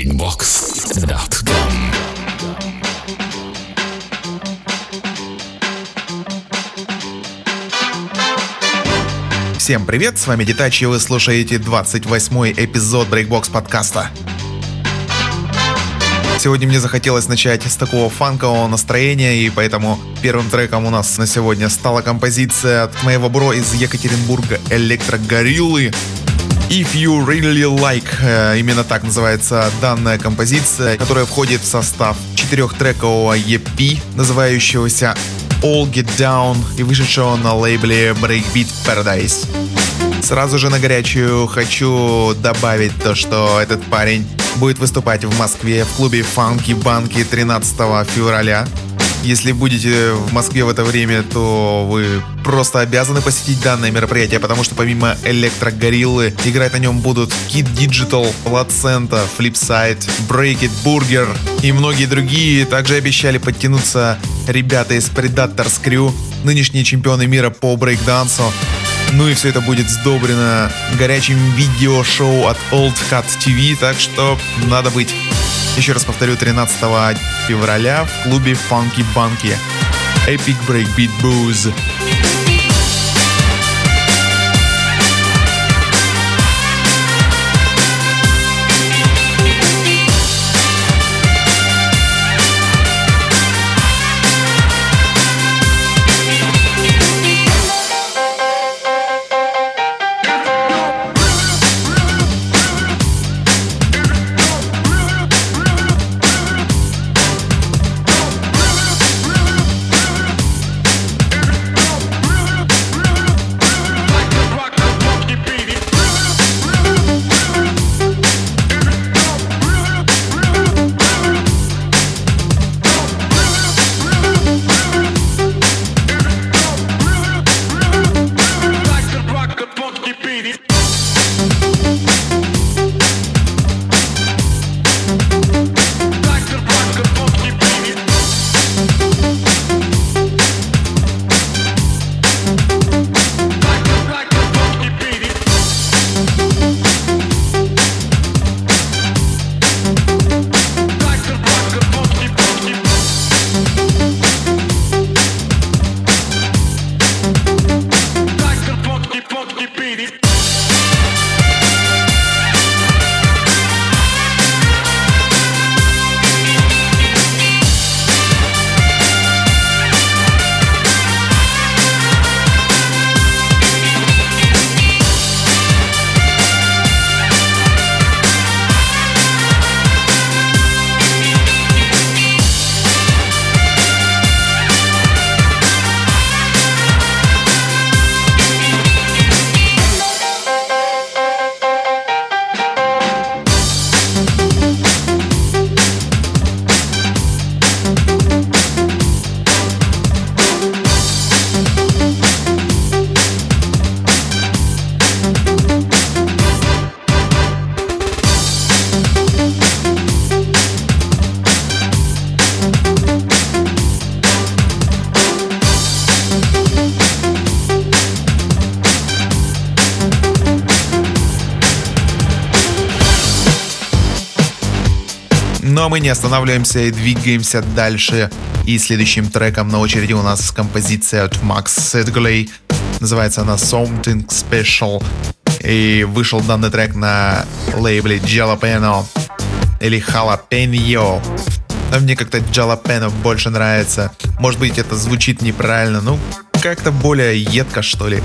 breakbox.com Всем привет, с вами Детач, и вы слушаете 28-й эпизод Breakbox подкаста. Сегодня мне захотелось начать с такого фанкового настроения, и поэтому первым треком у нас на сегодня стала композиция от моего бро из Екатеринбурга Электрогориллы. If You Really Like, э, именно так называется данная композиция, которая входит в состав четырехтрекового EP, называющегося All Get Down и вышедшего на лейбле Breakbeat Paradise. Сразу же на горячую хочу добавить то, что этот парень будет выступать в Москве в клубе Funky Банки 13 февраля. Если будете в Москве в это время, то вы просто обязаны посетить данное мероприятие, потому что помимо Электрогориллы играть на нем будут Kid Digital, Placenta, Flipside, Break It, Burger и многие другие. Также обещали подтянуться ребята из Predators Crew, нынешние чемпионы мира по брейкдансу. Ну и все это будет сдобрено горячим видеошоу от Old Cut TV, так что надо быть. Еще раз повторю, 13 февраля в клубе Funky Bunky. Epic Breakbeat Booze. Но мы не останавливаемся и двигаемся дальше. И следующим треком на очереди у нас композиция от Max Sedgley. Называется она Something Special. И вышел данный трек на лейбле Jalapeno или Jalapeno. Но мне как-то Jalapeno больше нравится. Может быть это звучит неправильно, ну как-то более едко что ли.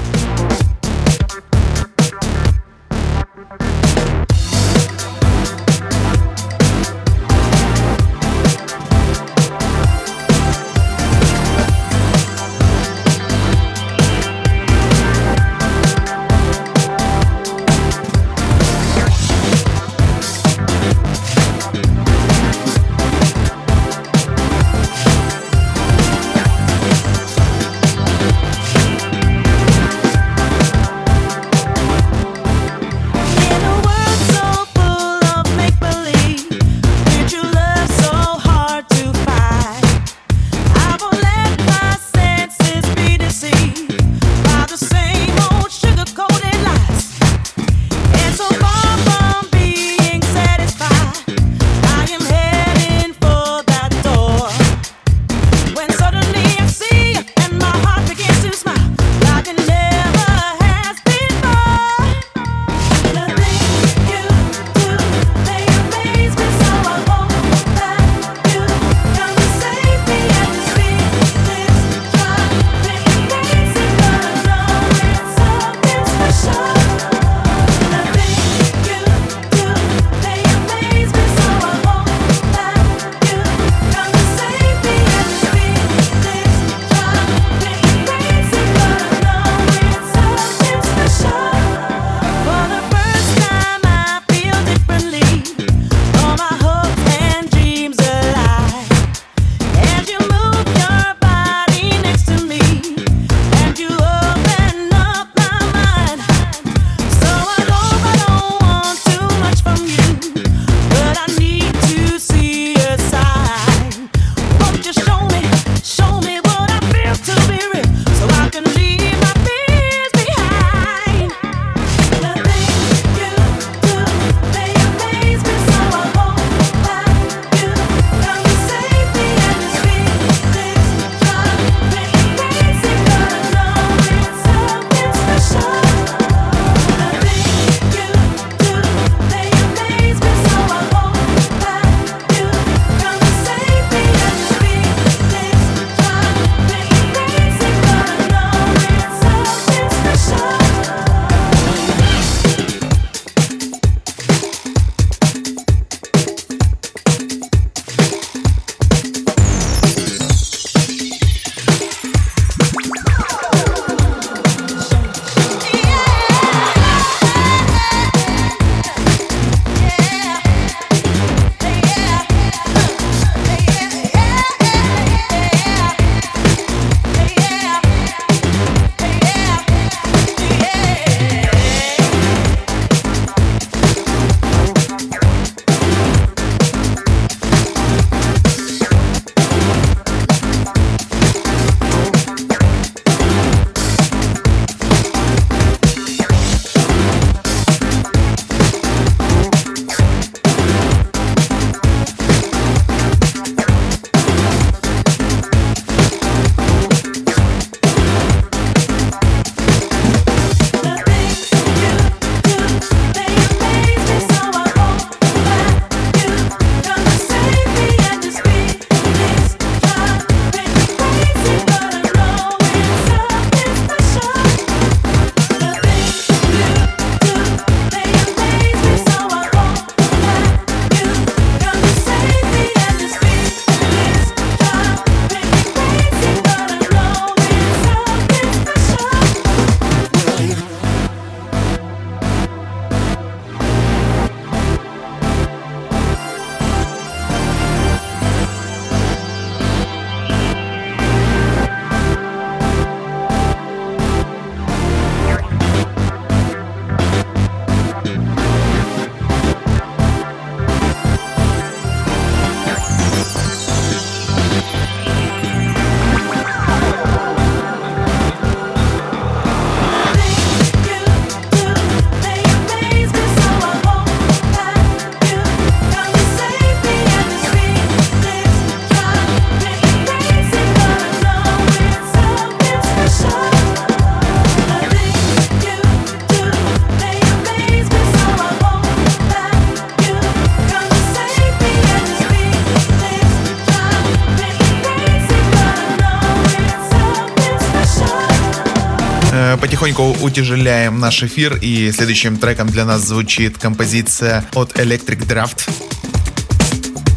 Потихоньку утяжеляем наш эфир, и следующим треком для нас звучит композиция от Electric Draft.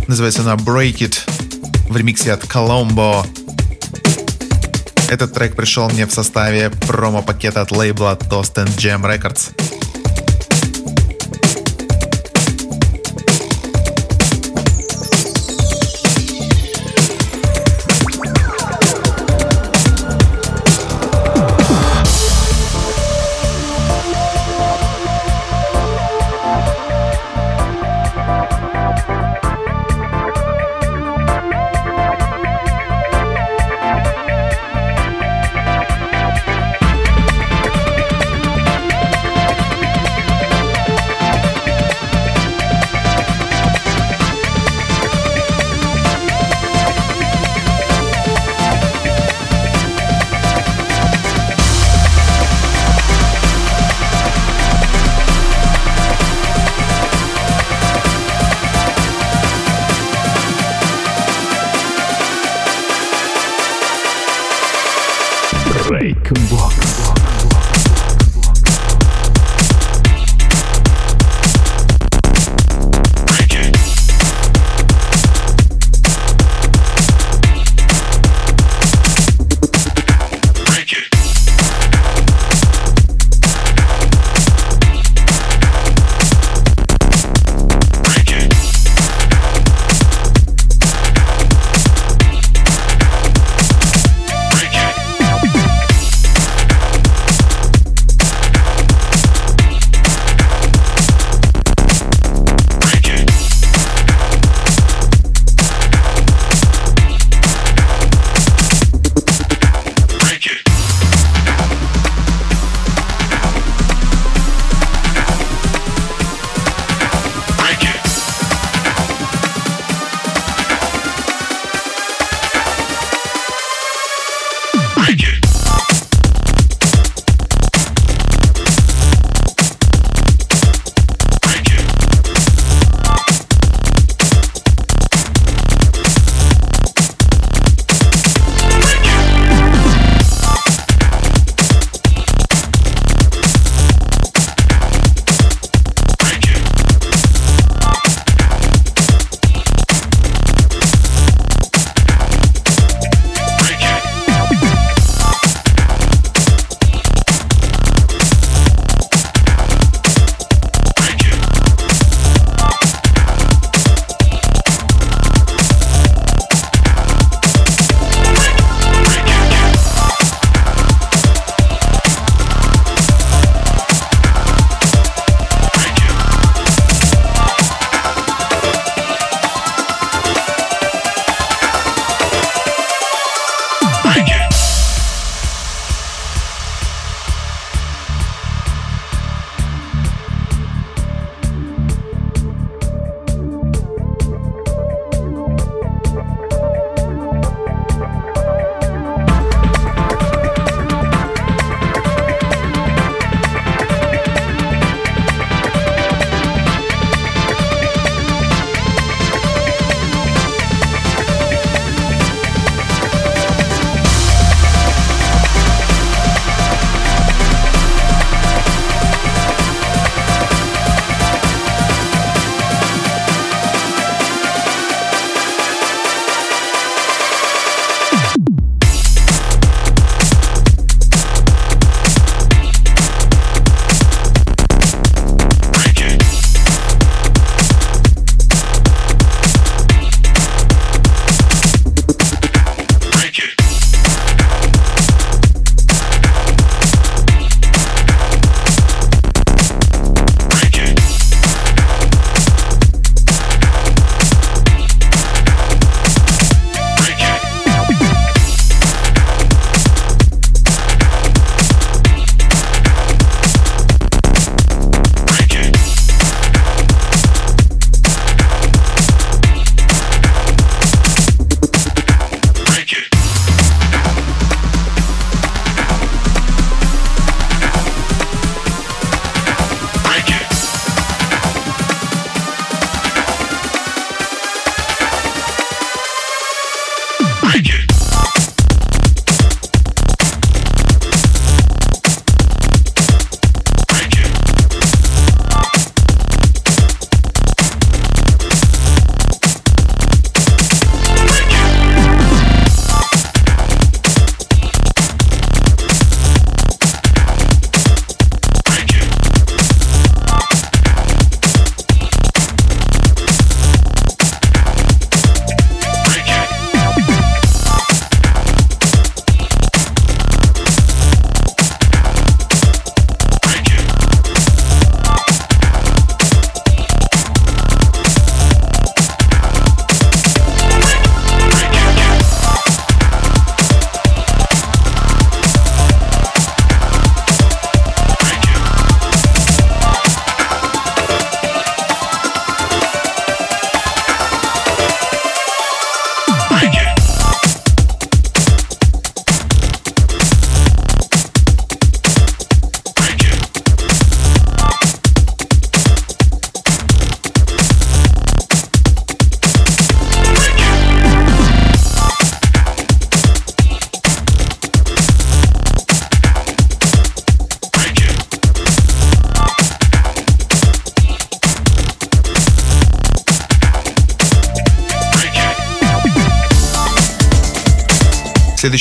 Называется она Break It в ремиксе от Colombo. Этот трек пришел мне в составе промо-пакета от лейбла Toast and Jam Records.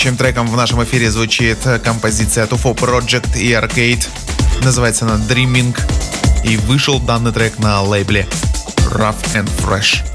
Следующим треком в нашем эфире звучит композиция от UFO Project и Arcade. Называется она Dreaming. И вышел данный трек на лейбле Rough and Fresh.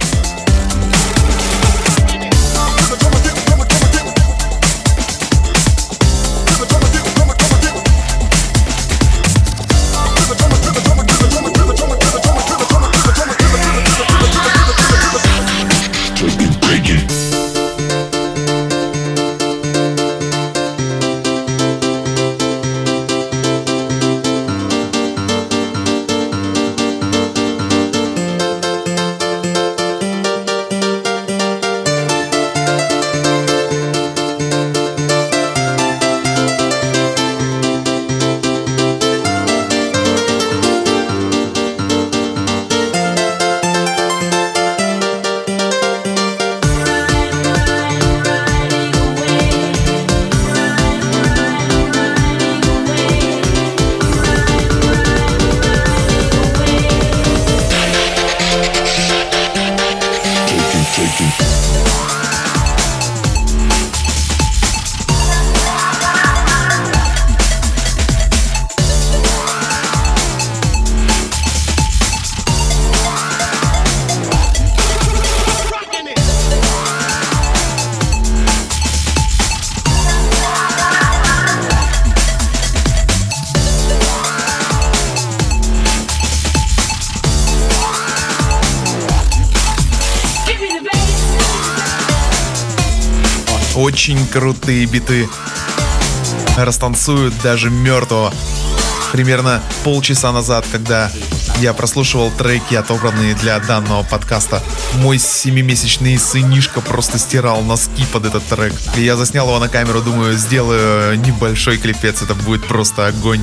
Крутые биты. Растанцуют даже мертвого. Примерно полчаса назад, когда я прослушивал треки, отобранные для данного подкаста, мой семимесячный сынишка просто стирал носки под этот трек. И я заснял его на камеру, думаю, сделаю небольшой клипец, это будет просто огонь.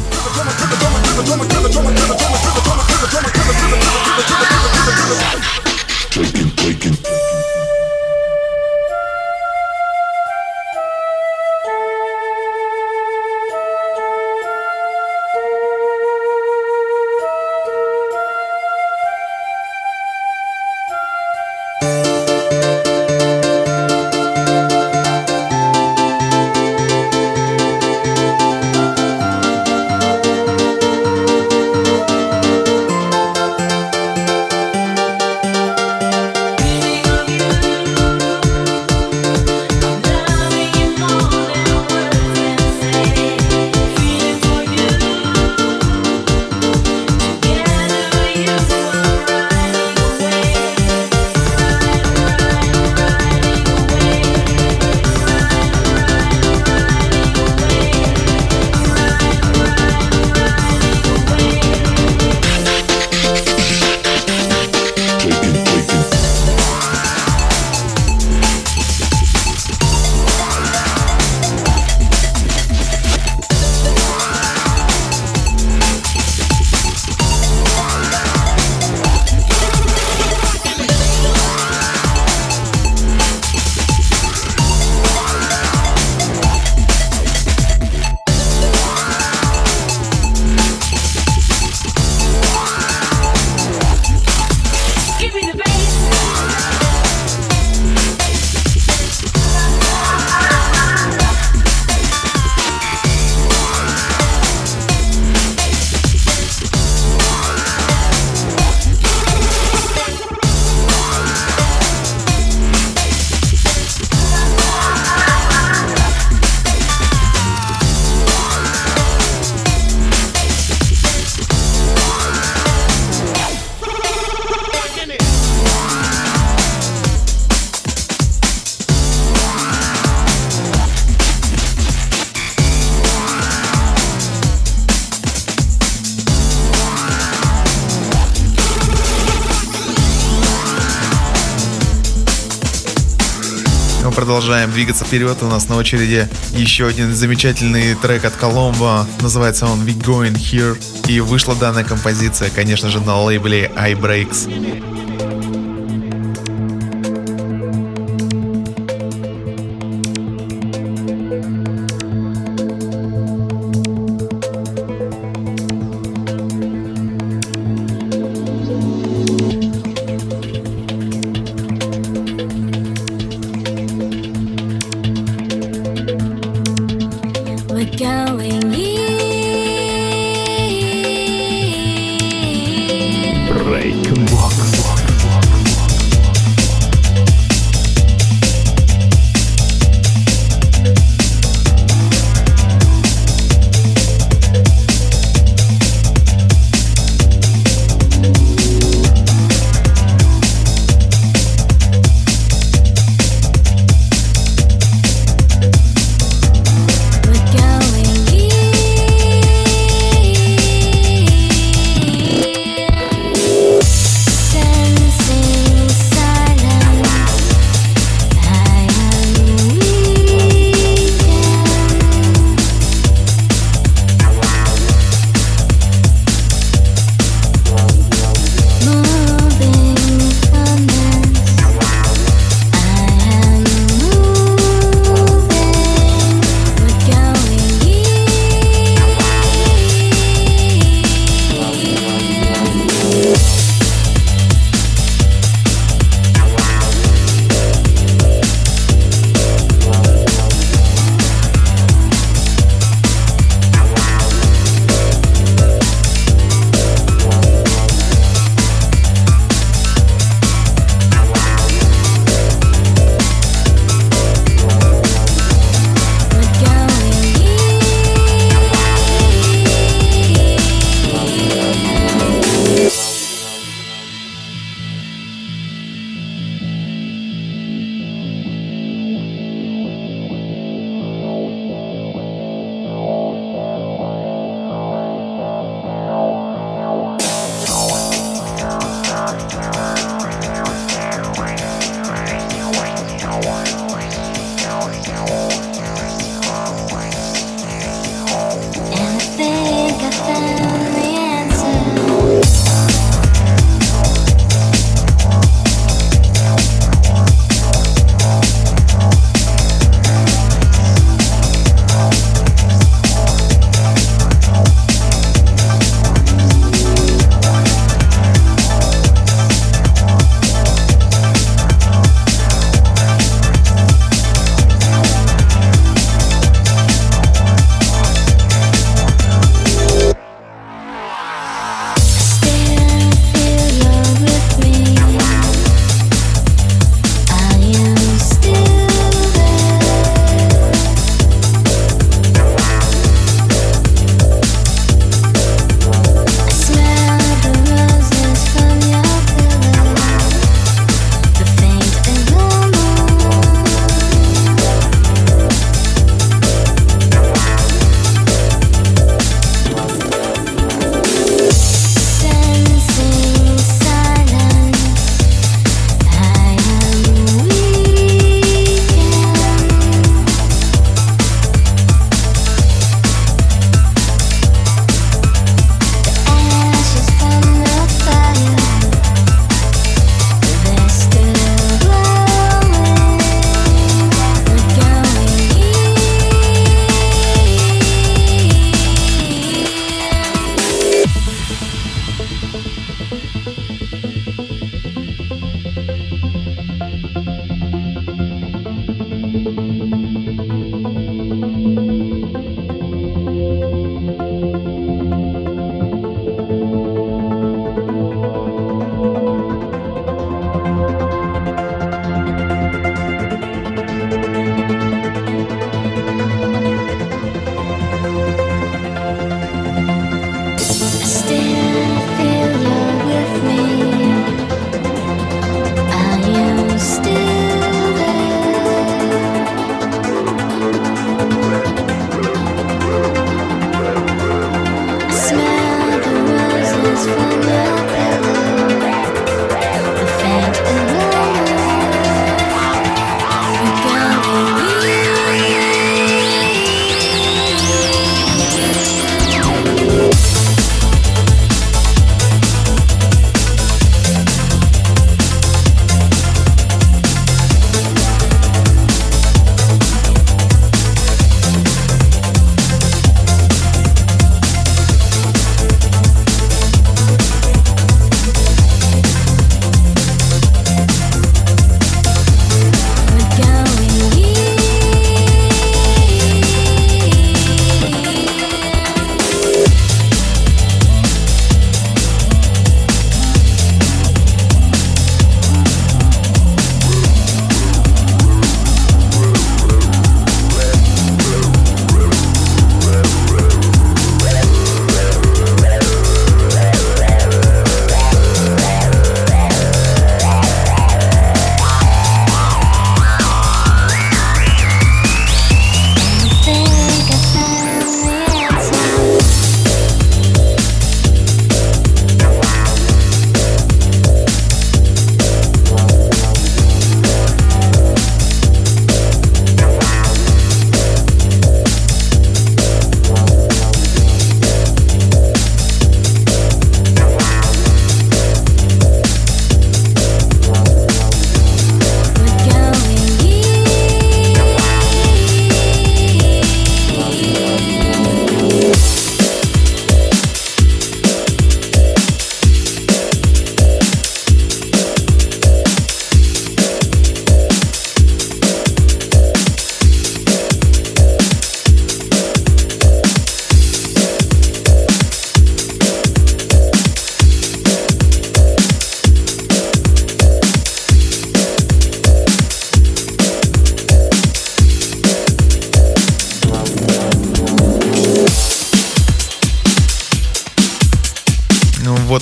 Продолжаем двигаться вперед. У нас на очереди еще один замечательный трек от Коломбо. Называется он We Going Here. И вышла данная композиция, конечно же, на лейбле iBreaks.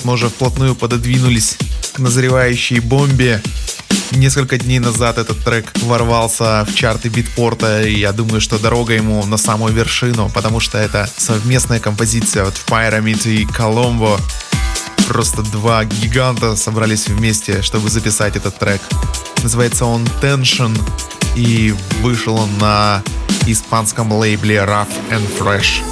Мы уже вплотную пододвинулись к назревающей бомбе. Несколько дней назад этот трек ворвался в чарты битпорта, и я думаю, что дорога ему на самую вершину, потому что это совместная композиция от Pyramid и Colombo. Просто два гиганта собрались вместе, чтобы записать этот трек. Называется он Tension, и вышел он на испанском лейбле Rough and Fresh.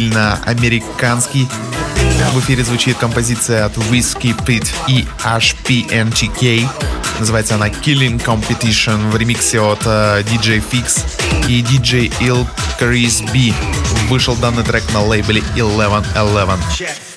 На американский. В эфире звучит композиция от Whiskey Pit и HPNTK. Называется она Killing Competition в ремиксе от DJ Fix и DJ Il Chris B. Вышел данный трек на лейбле 1111.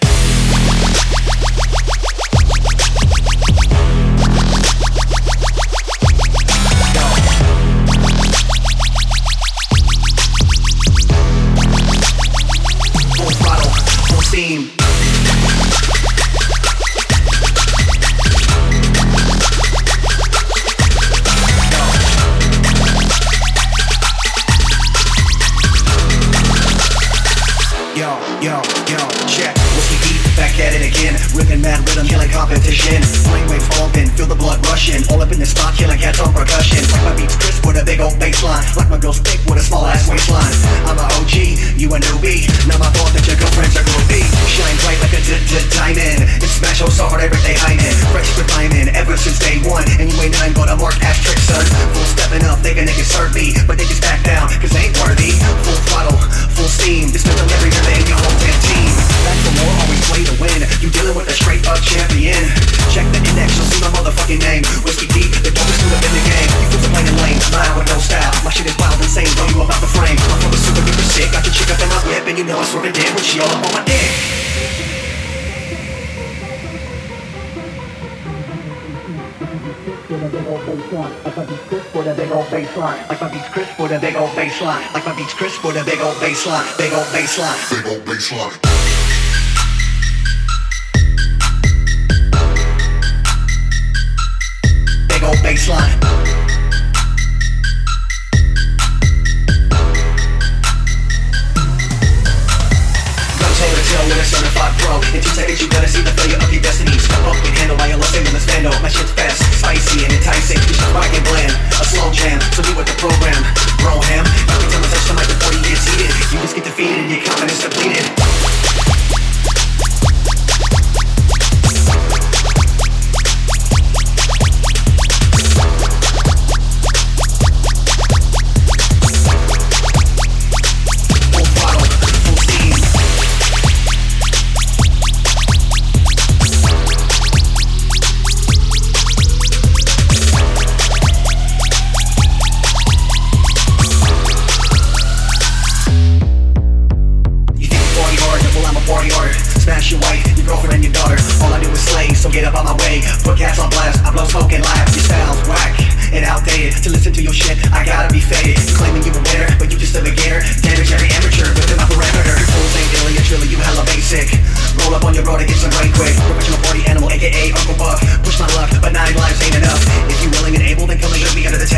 baseline. Like my beats crisp with a big old baseline. Like my beats crisp with a big old baseline. Big old baseline. Big old baseline. baseline. In two seconds you gotta see the failure of your destiny. Step up and handle my illusion in this vandal My shit's fast, spicy and enticing. You should rock and blend, a slow jam. So be with the program, bro ham. Every time I touch the mic before you get seated. You just get defeated your confidence depleted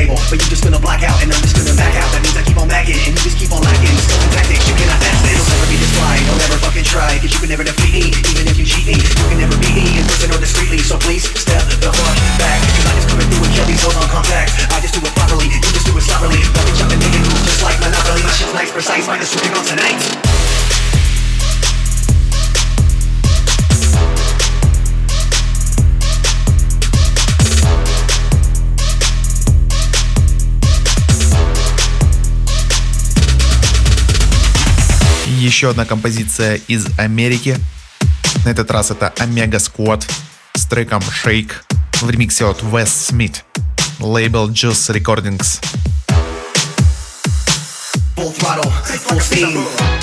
table, but you just gonna black out, and I'm just gonna back out. That means I keep on backing, and you just keep on lacking. Still the tactic, you cannot pass it. Don't ever be this blind, don't ever fucking try, cause you can never defeat me, even if you cheat me. You can never beat me in person or discreetly, so please step the fuck back. Cause I'm just coming through and kill these hoes on contact. I just do it properly, you just do it sloppily. Fucking jumping, making moves just like Monopoly. My shit's nice, precise, minus stripping on tonight. Еще одна композиция из Америки. На этот раз это Omega Squad с треком Shake в ремиксе от Wes Smith. Лейбл Juice Recordings. Full throttle, full steam.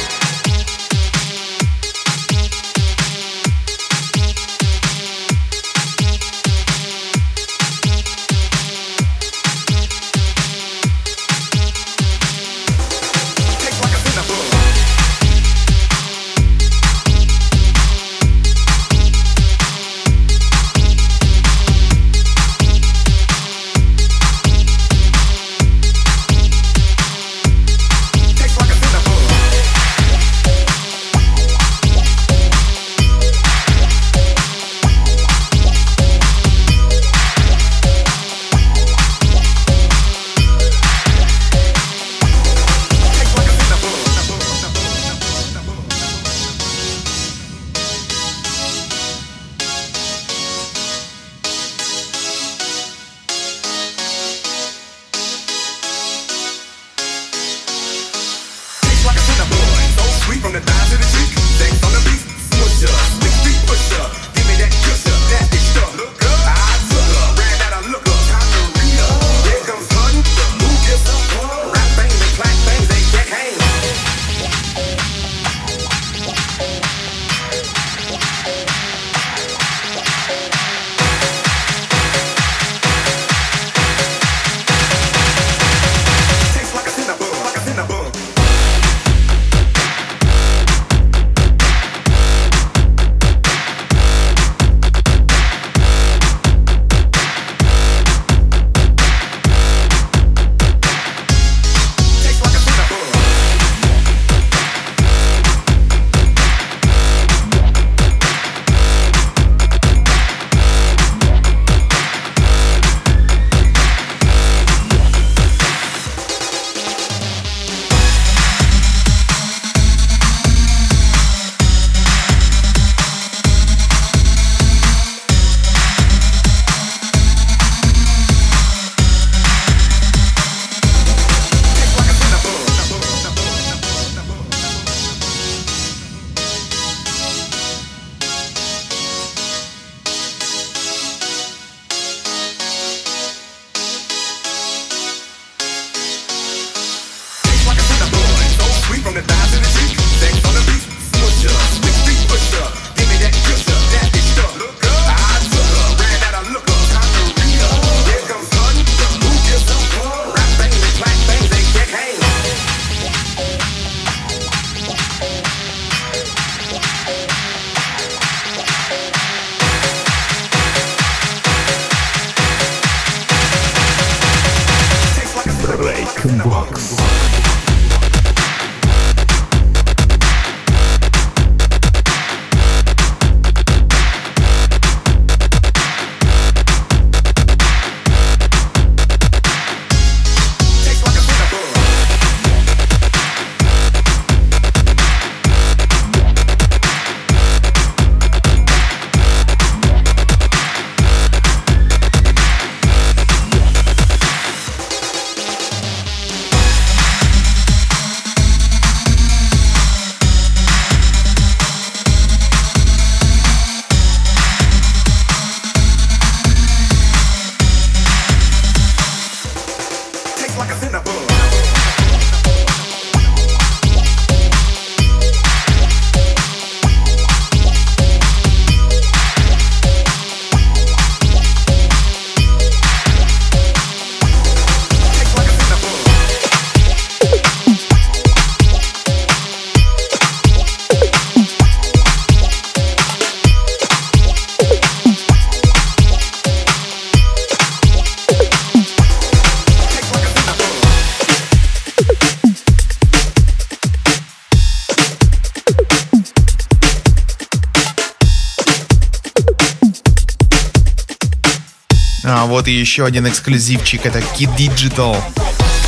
И еще один эксклюзивчик, это Kid Digital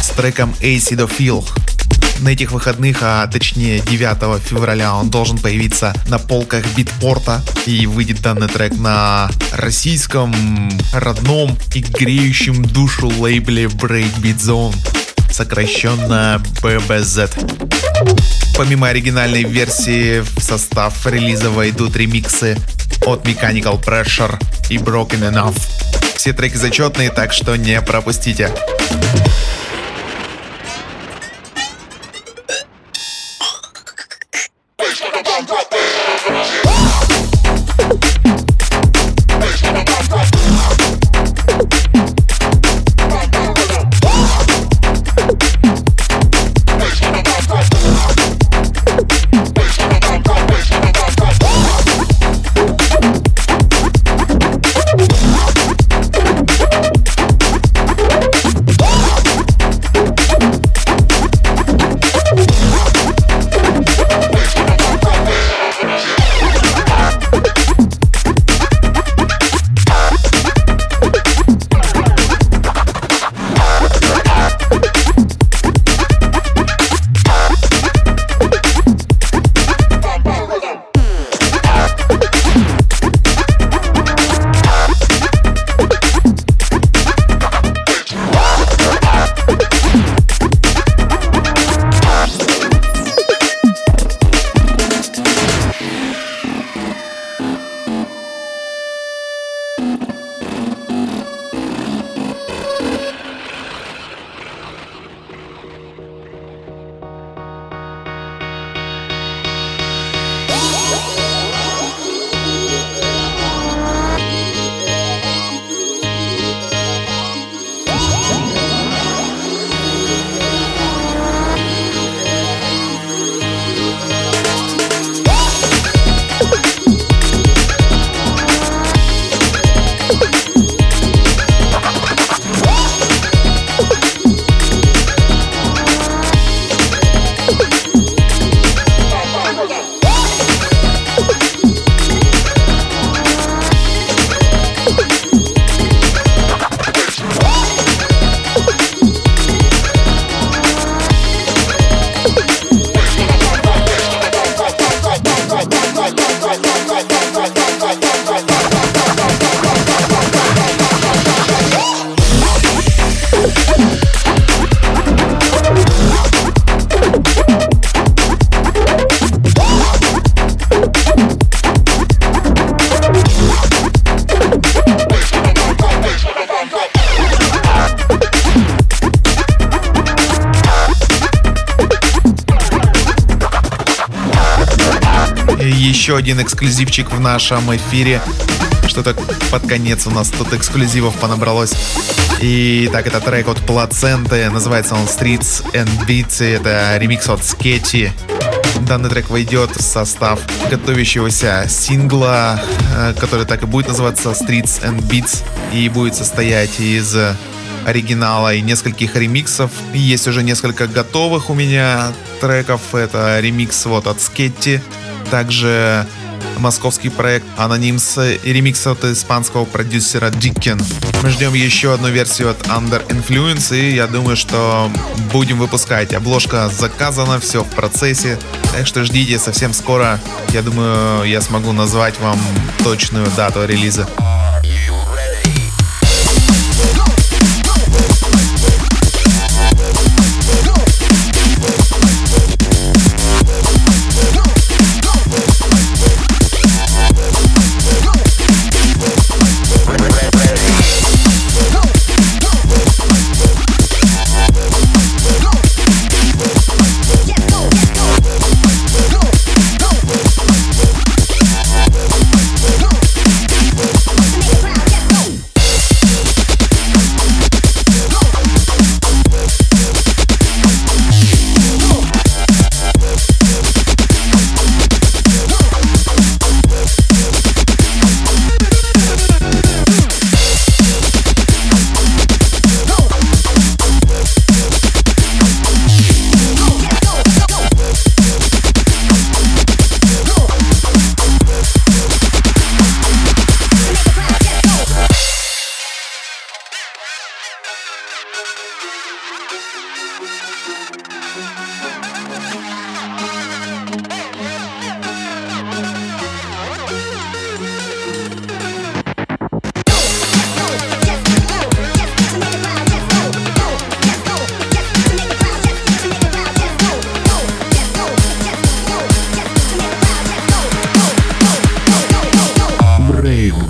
с треком Acid of Feel. На этих выходных, а точнее 9 февраля, он должен появиться на полках битпорта и выйдет данный трек на российском, родном и греющем душу лейбле Breakbeat Zone, сокращенно BBZ. Помимо оригинальной версии в состав релиза войдут ремиксы от Mechanical Pressure и Broken Enough. Все треки зачетные, так что не пропустите. Еще один эксклюзивчик в нашем эфире. Что-то под конец у нас тут эксклюзивов понабралось. И так, это трек от Плаценты, называется он Streets and Beats, это ремикс от Скетчи. Данный трек войдет в состав готовящегося сингла, э, который так и будет называться Streets and Beats, и будет состоять из оригинала и нескольких ремиксов. Есть уже несколько готовых у меня треков. Это ремикс вот от Скетти, также московский проект Anonyms и ремикс от испанского продюсера Дикен. Мы ждем еще одну версию от Under Influence, и я думаю, что будем выпускать. Обложка заказана, все в процессе, так что ждите совсем скоро. Я думаю, я смогу назвать вам точную дату релиза.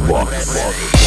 Vox.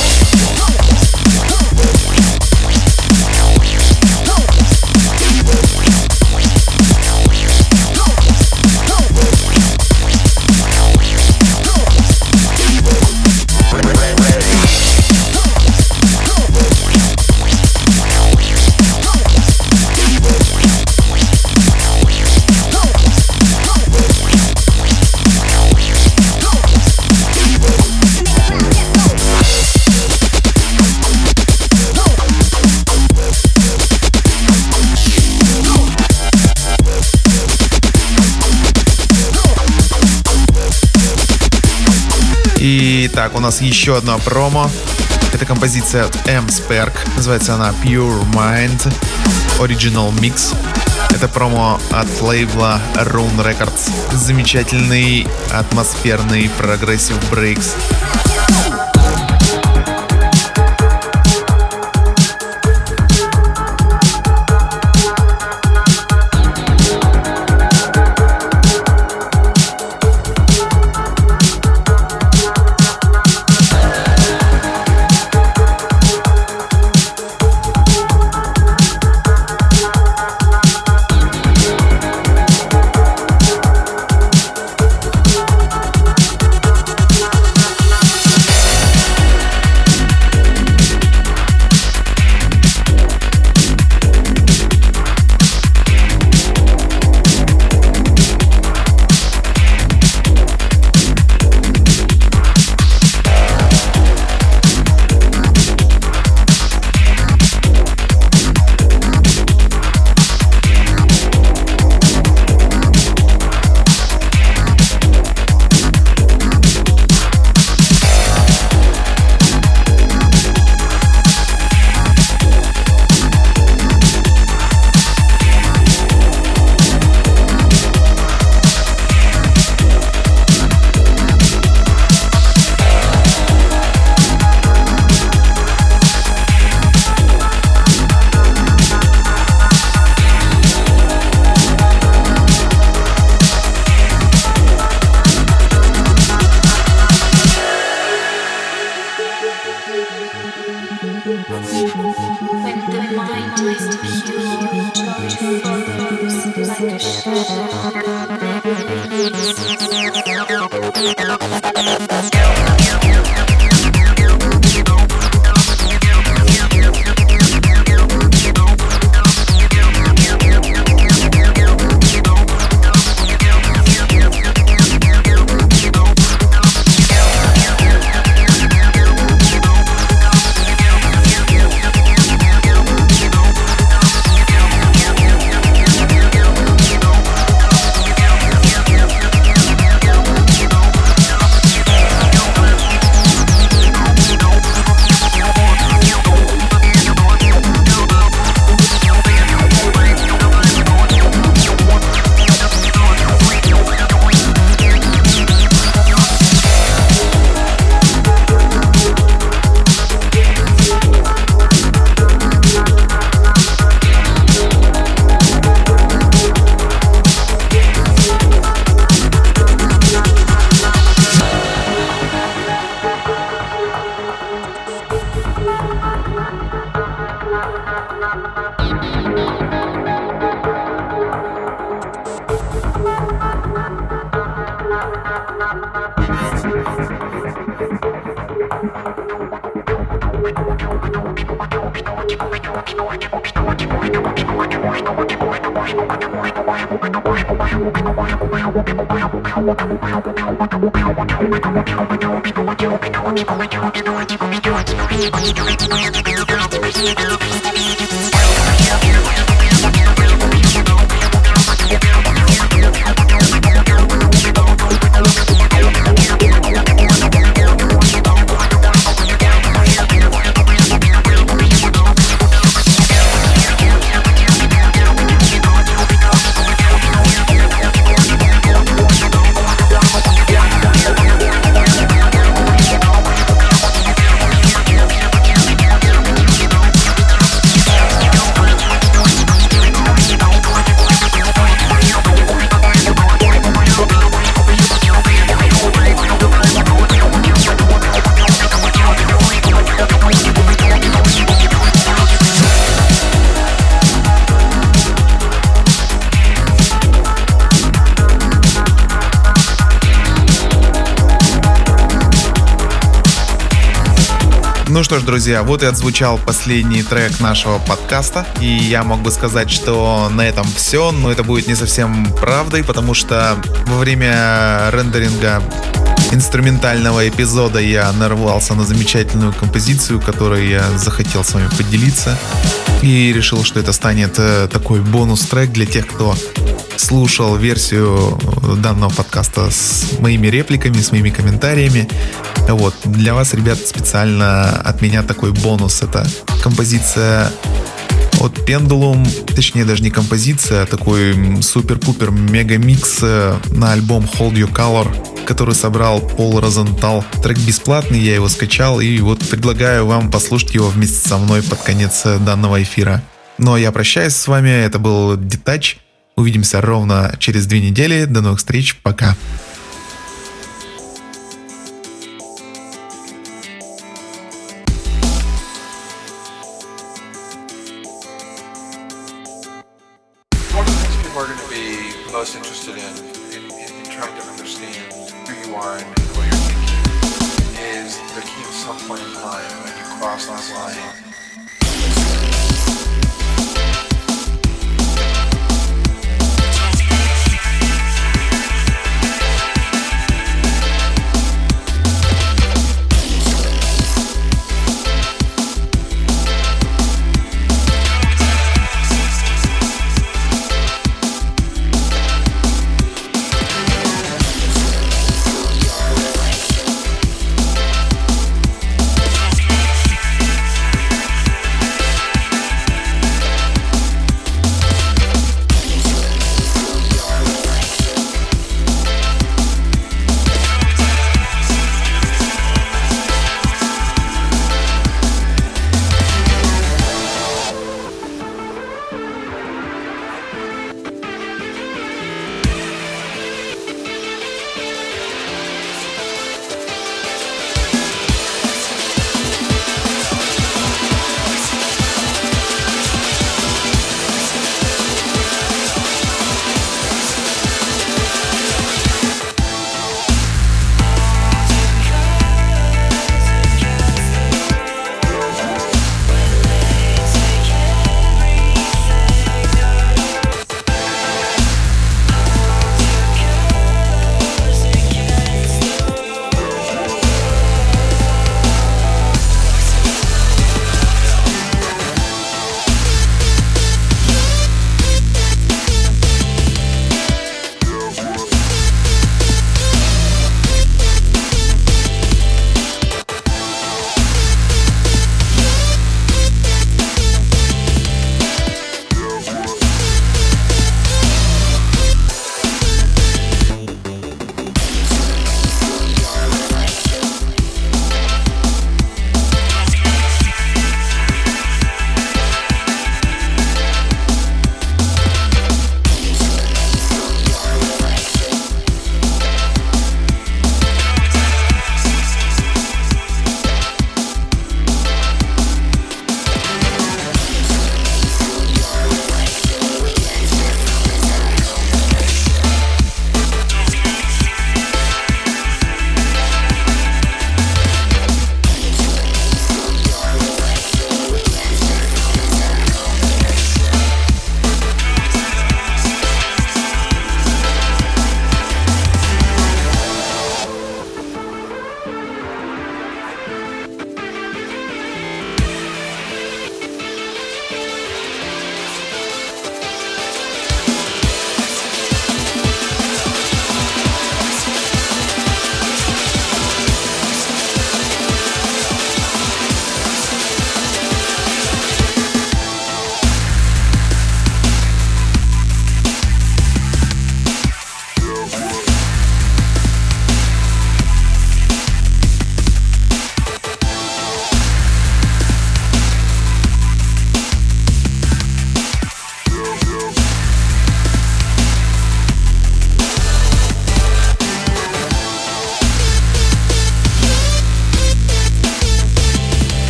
Так, у нас еще одна промо. Это композиция от M Sperk. Называется она Pure Mind Original Mix. Это промо от лейбла Rune Records. Замечательный атмосферный progressive breaks. Thank you. Ну что ж, друзья, вот и отзвучал последний трек нашего подкаста. И я мог бы сказать, что на этом все, но это будет не совсем правдой, потому что во время рендеринга инструментального эпизода я нарвался на замечательную композицию, которой я захотел с вами поделиться. И решил, что это станет э, такой бонус-трек для тех, кто слушал версию данного подкаста с моими репликами, с моими комментариями. Вот, для вас, ребят, специально от меня такой бонус. Это композиция от Pendulum, точнее даже не композиция, а такой супер-пупер мега-микс э, на альбом Hold Your Color, который собрал Пол Розентал. Трек бесплатный, я его скачал и вот предлагаю вам послушать его вместе со мной под конец э, данного эфира. Ну а я прощаюсь с вами, это был Детач. Увидимся ровно через две недели. До новых встреч, пока.